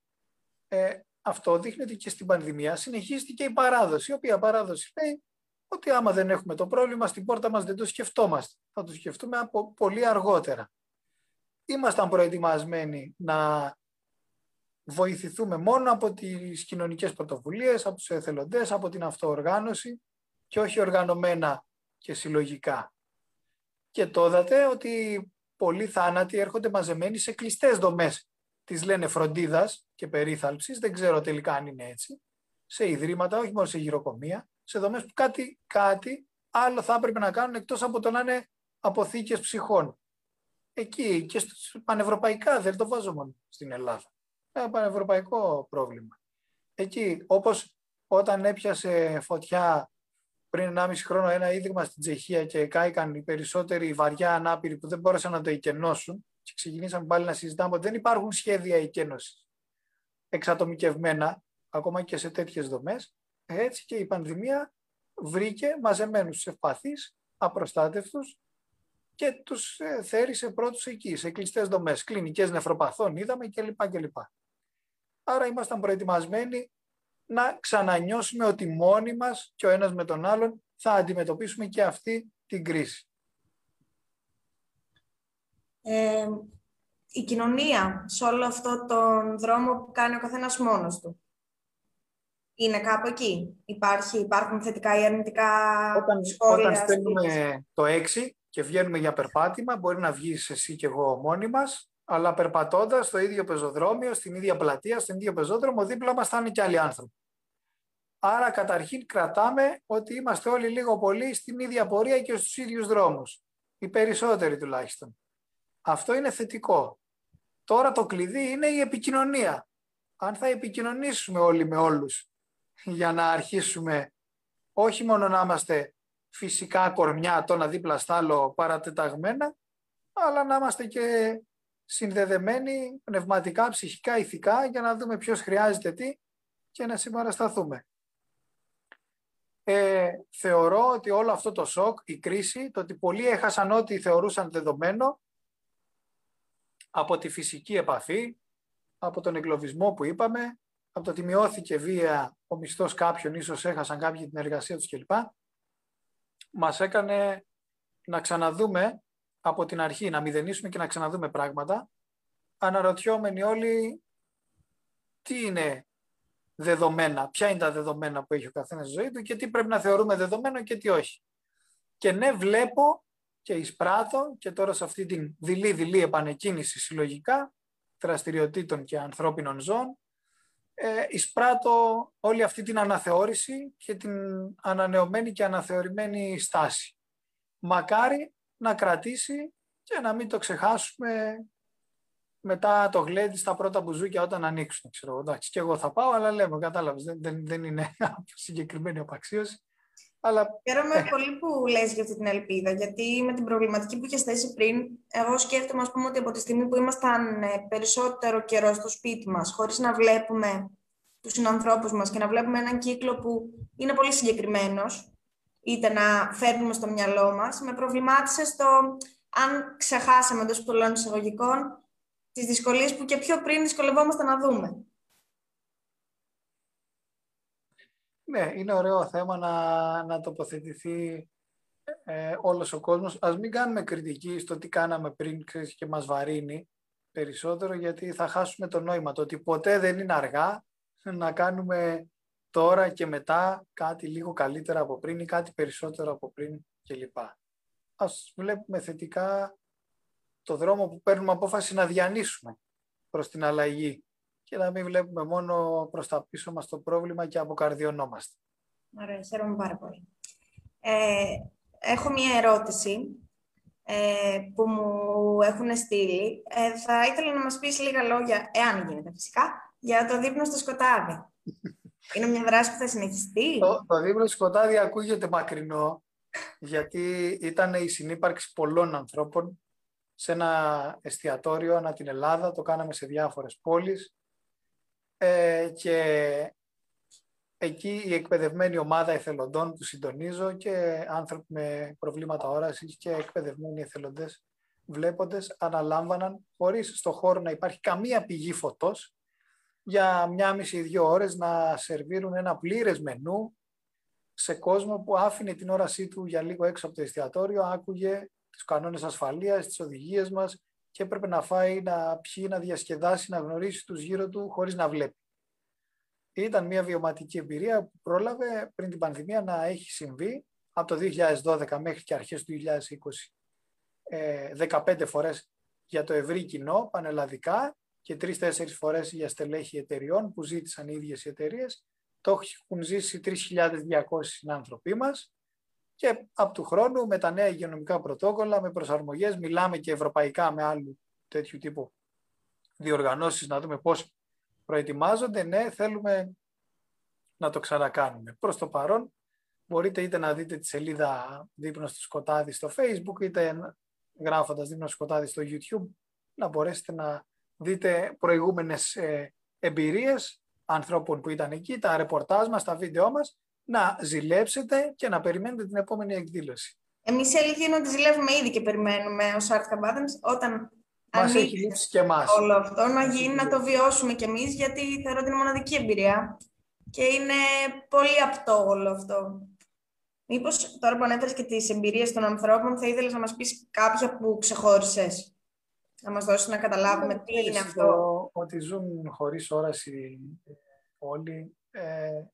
Ε, αυτό δείχνει ότι και στην πανδημία συνεχίστηκε η παράδοση, η οποία παράδοση λέει ότι άμα δεν έχουμε το πρόβλημα στην πόρτα μας δεν το σκεφτόμαστε. Θα το σκεφτούμε από πολύ αργότερα. ήμασταν προετοιμασμένοι να βοηθηθούμε μόνο από τις κοινωνικές πρωτοβουλίες, από τους εθελοντές, από την αυτοοργάνωση και όχι οργανωμένα και συλλογικά. Και το είδατε ότι πολλοί θάνατοι έρχονται μαζεμένοι σε κλειστές δομές. Τις λένε φροντίδας και περίθαλψης, δεν ξέρω τελικά αν είναι έτσι, σε ιδρύματα, όχι μόνο σε γυροκομεία, σε δομές που κάτι, κάτι άλλο θα έπρεπε να κάνουν εκτός από το να είναι αποθήκες ψυχών. Εκεί και πανευρωπαϊκά, δεν το βάζω μόνο στην Ελλάδα. Ένα πανευρωπαϊκό πρόβλημα. Εκεί, όπως όταν έπιασε φωτιά πριν 1,5 χρόνο ένα ίδρυμα στην Τσεχία και κάηκαν οι περισσότεροι βαριά ανάπηροι που δεν μπόρεσαν να το εκενώσουν και ξεκινήσαμε πάλι να συζητάμε ότι δεν υπάρχουν σχέδια εκένωσης εξατομικευμένα, ακόμα και σε τέτοιες δομές. Έτσι και η πανδημία βρήκε μαζεμένους ευπαθείς, απροστάτευτους και τους ε, θέρισε πρώτους εκεί, σε κλειστές δομές, κλινικές νεφροπαθών είδαμε κλπ. κλπ. Άρα ήμασταν προετοιμασμένοι να ξανανιώσουμε ότι μόνοι μας και ο ένας με τον άλλον θα αντιμετωπίσουμε και αυτή την κρίση. Ε, η κοινωνία σε όλο αυτό τον δρόμο που κάνει ο καθένας μόνος του. Είναι κάπου εκεί. Υπάρχει, υπάρχουν θετικά ή αρνητικά όταν, σχόλια. Όταν στέλνουμε το 6 και βγαίνουμε για περπάτημα, μπορεί να βγεις εσύ και εγώ μόνοι μας, αλλά περπατώντας στο ίδιο πεζοδρόμιο, στην ίδια πλατεία, στον ίδιο πεζόδρομο, δίπλα μας θα είναι και άλλοι άνθρωποι. Άρα καταρχήν κρατάμε ότι είμαστε όλοι λίγο πολύ στην ίδια πορεία και στους ίδιους δρόμους. Οι περισσότεροι τουλάχιστον. Αυτό είναι θετικό. Τώρα το κλειδί είναι η επικοινωνία. Αν θα επικοινωνήσουμε όλοι με όλους για να αρχίσουμε όχι μόνο να είμαστε φυσικά κορμιά το ένα δίπλα στα άλλο παρατεταγμένα, αλλά να είμαστε και συνδεδεμένοι πνευματικά, ψυχικά, ηθικά για να δούμε ποιος χρειάζεται τι και να συμπαρασταθούμε. Ε, θεωρώ ότι όλο αυτό το σοκ, η κρίση, το ότι πολλοί έχασαν ό,τι θεωρούσαν δεδομένο από τη φυσική επαφή, από τον εγκλωβισμό που είπαμε, από το ότι μειώθηκε βία ο μισθός κάποιων, ίσως έχασαν κάποιοι την εργασία τους κλπ. Μας έκανε να ξαναδούμε από την αρχή, να μηδενίσουμε και να ξαναδούμε πράγματα, αναρωτιόμενοι όλοι τι είναι δεδομένα, ποια είναι τα δεδομένα που έχει ο καθένας στη ζωή του και τι πρέπει να θεωρούμε δεδομένο και τι όχι. Και ναι, βλέπω και εισπράττω και τώρα σε αυτή την δειλή-δειλή επανεκκίνηση συλλογικά δραστηριοτήτων και ανθρώπινων ζώων, ε, εισπράττω όλη αυτή την αναθεώρηση και την ανανεωμένη και αναθεωρημένη στάση. Μακάρι να κρατήσει και να μην το ξεχάσουμε μετά το γλέντι στα πρώτα μπουζούκια όταν ανοίξουν. Ξέρω, εντάξει, και εγώ θα πάω, αλλά λέμε, κατάλαβες, δεν, δεν, δεν είναι συγκεκριμένη απαξίωση. Αλλά... Χαίρομαι ε. πολύ που λες για αυτή την ελπίδα, γιατί με την προβληματική που είχες θέσει πριν, εγώ σκέφτομαι, ας πούμε, ότι από τη στιγμή που ήμασταν ε, περισσότερο καιρό στο σπίτι μας, χωρίς να βλέπουμε τους συνανθρώπους μας και να βλέπουμε έναν κύκλο που είναι πολύ συγκεκριμένος, είτε να φέρνουμε στο μυαλό μας, με προβλημάτισε στο αν ξεχάσαμε εντός πολλών εισαγωγικών τις δυσκολίες που και πιο πριν δυσκολευόμαστε να δούμε. Ναι, είναι ωραίο θέμα να, να τοποθετηθεί ε, όλος ο κόσμος. Ας μην κάνουμε κριτική στο τι κάναμε πριν και μας βαρύνει περισσότερο, γιατί θα χάσουμε το νόημα. Το ότι ποτέ δεν είναι αργά να κάνουμε τώρα και μετά κάτι λίγο καλύτερα από πριν ή κάτι περισσότερο από πριν κλπ. Ας βλέπουμε θετικά το δρόμο που παίρνουμε απόφαση να διανύσουμε προς την αλλαγή και να μην βλέπουμε μόνο προς τα πίσω μας το πρόβλημα και αποκαρδιωνόμαστε. Ωραία, χαίρομαι πάρα πολύ. Ε, έχω μία ερώτηση ε, που μου έχουν στείλει. Ε, θα ήθελα να μας πεις λίγα λόγια, εάν γίνεται φυσικά, για το δείπνο στο σκοτάδι. Είναι μια δράση που θα συνεχιστεί. Το, το δείπνο στο σκοτάδι ακούγεται μακρινό, γιατί ήταν η συνύπαρξη πολλών ανθρώπων σε ένα εστιατόριο ανά την Ελλάδα, το κάναμε σε διάφορες πόλεις. Ε, και εκεί η εκπαιδευμένη ομάδα εθελοντών που συντονίζω και άνθρωποι με προβλήματα όρασης και εκπαιδευμένοι εθελοντές βλέποντες αναλάμβαναν χωρίς στο χώρο να υπάρχει καμία πηγή φωτός για μια μισή δύο ώρες να σερβίρουν ένα πλήρες μενού σε κόσμο που άφηνε την όρασή του για λίγο έξω από το εστιατόριο, άκουγε τους κανόνες ασφαλείας, τις οδηγίες μας και έπρεπε να φάει, να πιει, να διασκεδάσει, να γνωρίσει τους γύρω του χωρίς να βλέπει. Ήταν μια βιωματική εμπειρία που πρόλαβε πριν την πανδημία να έχει συμβεί από το 2012 μέχρι και αρχές του 2020 15 ε, φορές για το ευρύ κοινό πανελλαδικά και τρεις-τέσσερις φορές για στελέχη εταιριών που ζήτησαν οι ίδιες οι εταιρείες. Το έχουν ζήσει 3.200 συνάνθρωποι μας και από του χρόνου με τα νέα υγειονομικά πρωτόκολλα, με προσαρμογές, μιλάμε και ευρωπαϊκά με άλλου τέτοιου τύπου διοργανώσεις να δούμε πώς προετοιμάζονται. Ναι, θέλουμε να το ξανακάνουμε. Προς το παρόν μπορείτε είτε να δείτε τη σελίδα Δείπνος στο σκοτάδι στο facebook είτε γράφοντας Δείπνος στο σκοτάδι στο youtube να μπορέσετε να δείτε προηγούμενες ε, εμπειρίες ανθρώπων που ήταν εκεί, τα ρεπορτάζ μας, τα βίντεό μας, να ζηλέψετε και να περιμένετε την επόμενη εκδήλωση. Εμείς η αλήθεια είναι ότι ζηλεύουμε ήδη και περιμένουμε ως Art Combatants όταν μας έχει λείψει και εμάς. Όλο αυτό να γίνει, να το βιώσουμε κι εμείς, γιατί θεωρώ ότι είναι μοναδική εμπειρία και είναι πολύ απτό όλο αυτό. Μήπως τώρα που ανέφερες και τις εμπειρίες των ανθρώπων, θα ήθελες να μας πεις κάποια που ξεχώρισες; Να μας δώσεις να καταλάβουμε τι είναι αυτό. Ότι ζουν χωρίς όραση όλοι. Ε,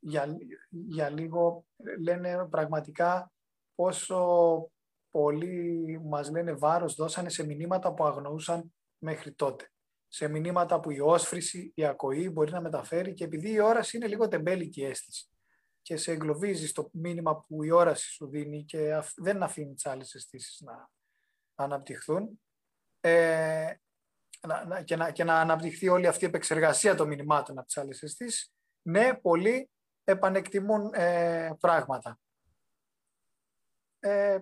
για, για λίγο λένε πραγματικά πόσο πολύ μας λένε βάρος δώσανε σε μηνύματα που αγνοούσαν μέχρι τότε. Σε μηνύματα που η όσφρηση, η ακοή μπορεί να μεταφέρει και επειδή η όραση είναι λίγο τεμπέλικη αίσθηση και σε εγκλωβίζει στο μήνυμα που η όραση σου δίνει και δεν αφήνει τις άλλες αισθήσεις να, αναπτυχθούν ε, να, και, να, και να αναπτυχθεί όλη αυτή η επεξεργασία των μηνυμάτων από τις άλλες αισθήσεις, ναι, πολλοί επανεκτιμούν ε, πράγματα. Ε,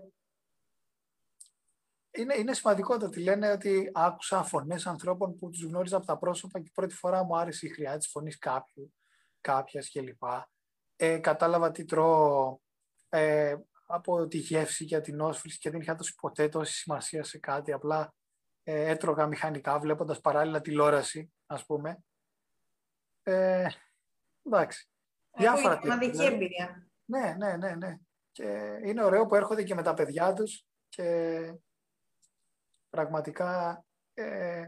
είναι, είναι σημαντικό το ότι λένε ότι άκουσα φωνές ανθρώπων που τους γνώριζα από τα πρόσωπα και πρώτη φορά μου άρεσε η χρειά της φωνής κάποιου, κάποιας κλπ ε, κατάλαβα τι τρώω ε, από τη γεύση για την όσφρηση και δεν είχα δώσει ποτέ τόση σημασία σε κάτι. Απλά ε, έτρωγα μηχανικά βλέποντας παράλληλα τηλεόραση, ας πούμε. Ε, εντάξει. Διάφορα μοναδική εμπειρία. Ναι, ναι, ναι, ναι. Και είναι ωραίο που έρχονται και με τα παιδιά τους και πραγματικά ε,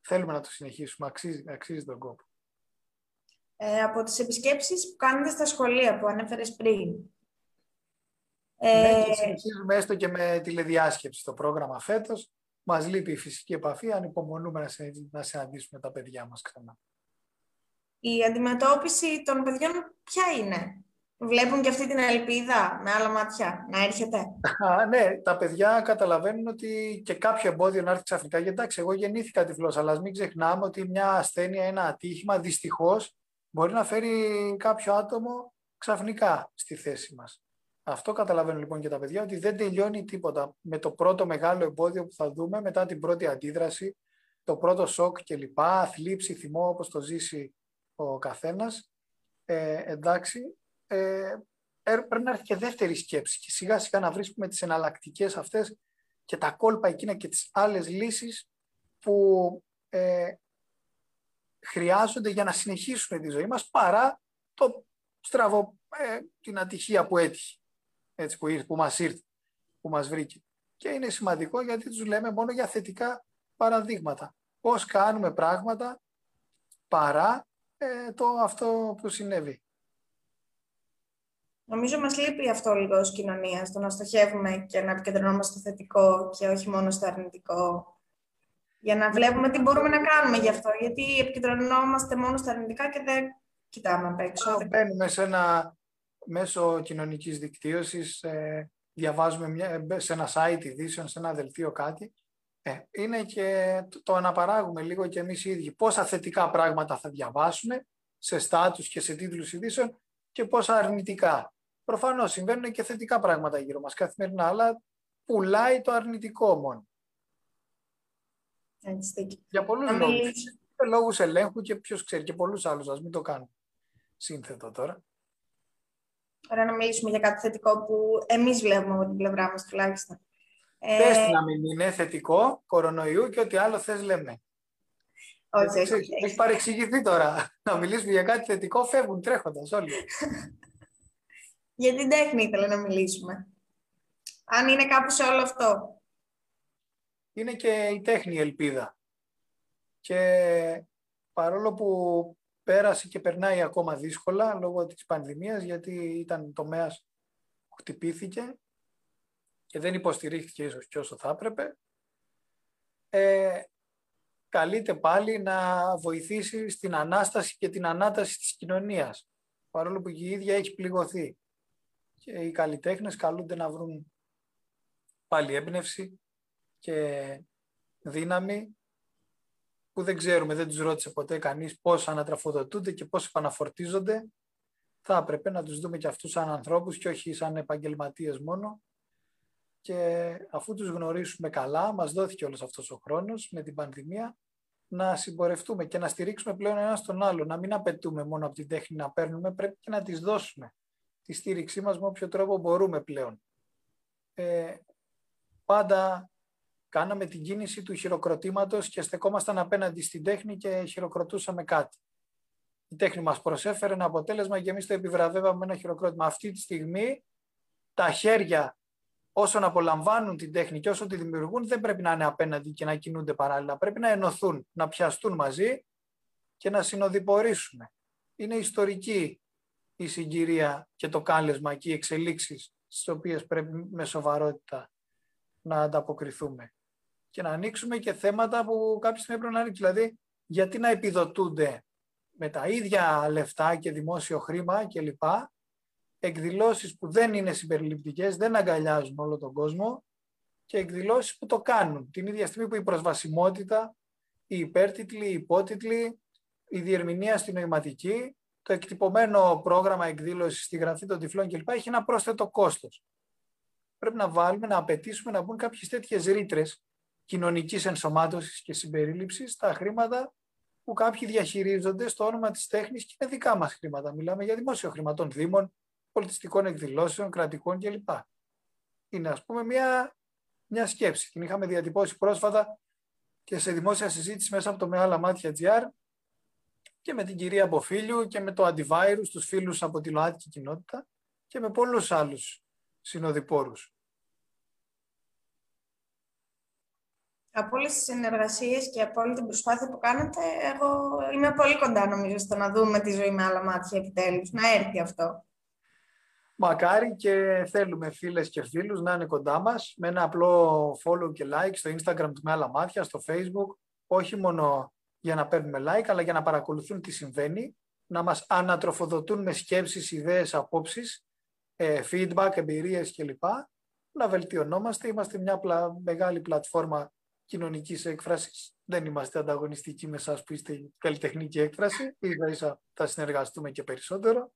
θέλουμε να το συνεχίσουμε. Αξίζει, αξίζει τον κόπο ε, από τις επισκέψεις που κάνετε στα σχολεία που ανέφερες πριν. Ναι, και συνεχίζουμε έστω και με τηλεδιάσκεψη στο πρόγραμμα φέτος. Μας λείπει η φυσική επαφή, ανυπομονούμε να συναντήσουμε τα παιδιά μας ξανά. Η αντιμετώπιση των παιδιών ποια είναι; Βλέπουν και αυτή την ελπίδα με άλλα μάτια να έρχεται; Α, ναι, τα παιδιά καταλαβαίνουν ότι και κάποιο εμπόδιο να έρθει ξαφνικά. Γιατί εντάξει, εγώ γεννήθηκα τυφλός, αλλά μην ξεχνάμε ότι μια ασθένεια, ένα ατύχημα, δυστυχώς, μπορεί να φέρει κάποιο άτομο ξαφνικά στη θέση μας. Αυτό καταλαβαίνουν λοιπόν και τα παιδιά, ότι δεν τελειώνει τίποτα με το πρώτο μεγάλο εμπόδιο που θα δούμε μετά την πρώτη αντίδραση, το πρώτο σοκ κλπ, θλίψη, θυμό όπως το ζήσει ο καθένας. Ε, εντάξει, ε, πρέπει να έρθει και δεύτερη σκέψη και σιγά σιγά να βρίσκουμε τις εναλλακτικές αυτές και τα κόλπα εκείνα και τις άλλες λύσεις που ε, χρειάζονται για να συνεχίσουμε τη ζωή μας παρά το στραβό, ε, την ατυχία που έτυχε, έτσι, που, ήρθε, που μας ήρθε, που μας βρήκε. Και είναι σημαντικό γιατί τους λέμε μόνο για θετικά παραδείγματα. Πώς κάνουμε πράγματα παρά ε, το αυτό που συνέβη. Νομίζω μας λείπει αυτό λίγο ως κοινωνία, στο να στοχεύουμε και να επικεντρωνόμαστε στο θετικό και όχι μόνο στο αρνητικό για να βλέπουμε τι μπορούμε να κάνουμε γι' αυτό. Γιατί επικεντρωνόμαστε μόνο στα αρνητικά και δεν κοιτάμε απ' έξω. Μπαίνουμε σε ένα μέσο κοινωνικής δικτύωσης, ε, διαβάζουμε μια, σε ένα site ειδήσεων, σε ένα δελτίο κάτι. Ε, είναι και το, το αναπαράγουμε λίγο και εμείς οι ίδιοι. Πόσα θετικά πράγματα θα διαβάσουμε σε στάτους και σε τίτλους ειδήσεων και πόσα αρνητικά. Προφανώς συμβαίνουν και θετικά πράγματα γύρω μας καθημερινά, αλλά πουλάει το αρνητικό μόνο. Για πολλούς λόγους. Για λόγους ελέγχου και ποιος ξέρει και πολλούς άλλους. Α μην το κάνουμε σύνθετο τώρα. Ωραία, να μιλήσουμε για κάτι θετικό που εμείς βλέπουμε από την πλευρά μας τουλάχιστον. Πες ε... να μην είναι θετικό, κορονοϊού και ό,τι άλλο θες λέμε. Όχι, Έχει παρεξηγηθεί τώρα. Να μιλήσουμε για κάτι θετικό, φεύγουν τρέχοντας όλοι. για την τέχνη ήθελα να μιλήσουμε. Αν είναι κάπου σε όλο αυτό είναι και η τέχνη ελπίδα. Και παρόλο που πέρασε και περνάει ακόμα δύσκολα λόγω της πανδημίας, γιατί ήταν τομέας που χτυπήθηκε και δεν υποστηρίχθηκε ίσως και όσο θα έπρεπε, ε, καλείται πάλι να βοηθήσει στην Ανάσταση και την Ανάταση της κοινωνίας, παρόλο που η ίδια έχει πληγωθεί. Και οι καλλιτέχνες καλούνται να βρουν πάλι έμπνευση και δύναμη που δεν ξέρουμε, δεν τους ρώτησε ποτέ κανείς πώς ανατραφοδοτούνται και πώς επαναφορτίζονται. Θα έπρεπε να τους δούμε και αυτούς σαν ανθρώπους και όχι σαν επαγγελματίες μόνο. Και αφού τους γνωρίσουμε καλά, μας δόθηκε όλος αυτός ο χρόνος με την πανδημία, να συμπορευτούμε και να στηρίξουμε πλέον ένα τον άλλο, να μην απαιτούμε μόνο από την τέχνη να παίρνουμε, πρέπει και να τις δώσουμε τη στήριξή μας με όποιο τρόπο μπορούμε πλέον. Ε, πάντα κάναμε την κίνηση του χειροκροτήματος και στεκόμασταν απέναντι στην τέχνη και χειροκροτούσαμε κάτι. Η τέχνη μας προσέφερε ένα αποτέλεσμα και εμείς το επιβραβεύαμε με ένα χειροκρότημα. Αυτή τη στιγμή τα χέρια όσων απολαμβάνουν την τέχνη και όσο τη δημιουργούν δεν πρέπει να είναι απέναντι και να κινούνται παράλληλα. Πρέπει να ενωθούν, να πιαστούν μαζί και να συνοδοιπορήσουμε. Είναι ιστορική η συγκυρία και το κάλεσμα και οι εξελίξεις στις οποίες πρέπει με σοβαρότητα να ανταποκριθούμε και να ανοίξουμε και θέματα που κάποια στιγμή πρέπει να ανοίξουν. Δηλαδή, γιατί να επιδοτούνται με τα ίδια λεφτά και δημόσιο χρήμα κλπ. εκδηλώσεις που δεν είναι συμπεριληπτικές, δεν αγκαλιάζουν όλο τον κόσμο και εκδηλώσεις που το κάνουν. Την ίδια στιγμή που η προσβασιμότητα, η υπέρτιτλοι, οι υπότιτλοι, η διερμηνία στη νοηματική, το εκτυπωμένο πρόγραμμα εκδήλωσης στη γραφή των τυφλών κλπ. έχει ένα πρόσθετο κόστος. Πρέπει να βάλουμε, να απαιτήσουμε να μπουν κάποιες τέτοιες ρήτρες κοινωνικής ενσωμάτωσης και συμπερίληψης τα χρήματα που κάποιοι διαχειρίζονται στο όνομα της τέχνης και είναι δικά μας χρήματα. Μιλάμε για δημόσιο χρήμα των δήμων, πολιτιστικών εκδηλώσεων, κρατικών κλπ. Είναι ας πούμε μια, μια σκέψη. Την είχαμε διατυπώσει πρόσφατα και σε δημόσια συζήτηση μέσα από το Μεγάλα Μάτια GR και με την κυρία Μποφίλιου και με το αντιβάιρους, τους φίλους από τη ΛΟΑΤΚΙ κοινότητα και με πολλούς άλλους συνοδοιπόρους. Από όλες τις συνεργασίες και από όλη την προσπάθεια που κάνετε, εγώ είμαι πολύ κοντά νομίζω στο να δούμε τη ζωή με άλλα μάτια επιτέλους, να έρθει αυτό. Μακάρι και θέλουμε φίλες και φίλους να είναι κοντά μας με ένα απλό follow και like στο Instagram του με άλλα μάτια, στο Facebook, όχι μόνο για να παίρνουμε like, αλλά για να παρακολουθούν τι συμβαίνει, να μας ανατροφοδοτούν με σκέψεις, ιδέες, απόψεις, ε, feedback, εμπειρίες κλπ. Να βελτιωνόμαστε. Είμαστε μια μεγάλη πλατφόρμα κοινωνικής έκφρασης. Δεν είμαστε ανταγωνιστικοί με εσάς που είστε καλλιτεχνική έκφραση. Ίσα ίσα θα συνεργαστούμε και περισσότερο.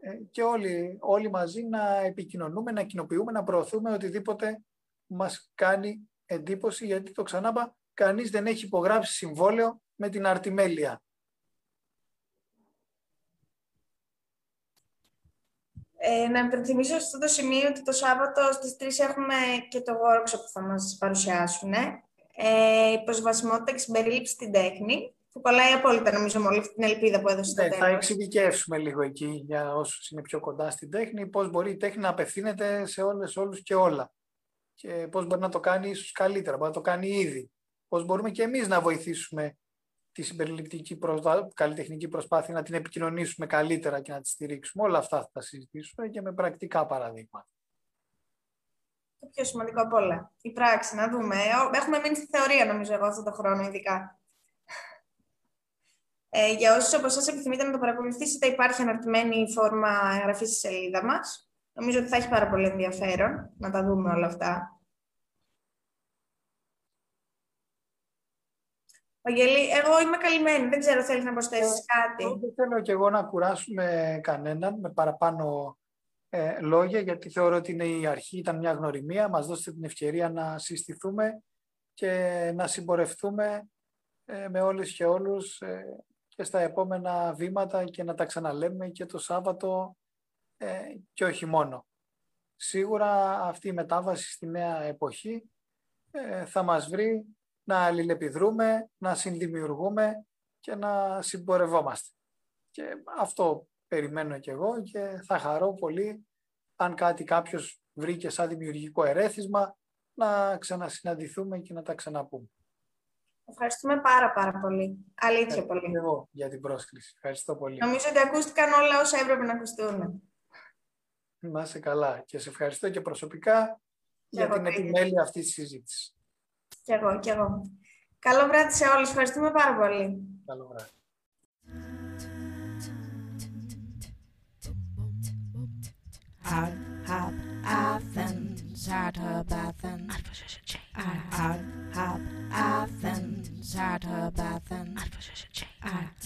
Ε, και όλοι, όλοι μαζί να επικοινωνούμε, να κοινοποιούμε, να προωθούμε οτιδήποτε μας κάνει εντύπωση, γιατί το ξανάπα, κανείς δεν έχει υπογράψει συμβόλαιο με την αρτιμέλεια. Ε, να υπενθυμίσω στο το σημείο ότι το Σάββατο στις 3 έχουμε και το workshop που θα μας παρουσιάσουν. Ε, η προσβασιμότητα και συμπερίληψη στην τέχνη, που κολλάει απόλυτα νομίζω με όλη αυτή την ελπίδα που έδωσε ναι, Θα εξειδικεύσουμε λίγο εκεί για όσους είναι πιο κοντά στην τέχνη, πώς μπορεί η τέχνη να απευθύνεται σε όλες, όλους και όλα. Και πώς μπορεί να το κάνει ίσως καλύτερα, μπορεί να το κάνει ήδη. Πώς μπορούμε και εμείς να βοηθήσουμε τη συμπεριληπτική καλλιτεχνική προσπάθεια να την επικοινωνήσουμε καλύτερα και να τη στηρίξουμε. Όλα αυτά θα τα συζητήσουμε και με πρακτικά παραδείγματα. Το πιο σημαντικό από όλα. Η πράξη, να δούμε. Έχουμε μείνει στη θεωρία, νομίζω εγώ, αυτό το χρόνο ειδικά. Ε, για όσους από εσάς επιθυμείτε να το παρακολουθήσετε, υπάρχει αναρτημένη φόρμα εγγραφής στη σελίδα μας. Νομίζω ότι θα έχει πάρα πολύ ενδιαφέρον να τα δούμε όλα αυτά. Αγγελή, εγώ είμαι καλυμμένη. Δεν ξέρω, θέλεις να προσθέσεις ε, κάτι; Δεν θέλω και εγώ να κουράσουμε κανέναν με παραπάνω ε, λόγια, γιατί θεωρώ ότι είναι η αρχή, ήταν μια γνωριμία. Μας δώσετε την ευκαιρία να συστηθούμε και να συμπορευτούμε ε, με όλες και όλους ε, και στα επόμενα βήματα και να τα ξαναλέμε και το Σάββατο και όχι μόνο. Σίγουρα αυτή η μετάβαση στη νέα εποχή θα μας βρει να αλληλεπιδρούμε, να συνδημιουργούμε και να συμπορευόμαστε. Και αυτό περιμένω και εγώ και θα χαρώ πολύ αν κάτι κάποιος βρήκε σαν δημιουργικό ερέθισμα να ξανασυναντηθούμε και να τα ξαναπούμε. Ευχαριστούμε πάρα πάρα πολύ. Αλήθεια Ευχαριστώ πολύ. και εγώ για την πρόσκληση. Ευχαριστώ πολύ. Νομίζω ότι ακούστηκαν όλα όσα έπρεπε να ακουστούν. Να είσαι καλά. Και σε ευχαριστώ και προσωπικά για εγώ την το ίδιο. επιμέλεια αυτής της συζήτησης. Κι εγώ, κι εγώ. Καλό βράδυ σε όλους. Ευχαριστούμε πάρα πολύ. Καλό βράδυ. Hard hop Athens, hard hop Athens. Hard hard hop Athens, hard hop Athens. Hard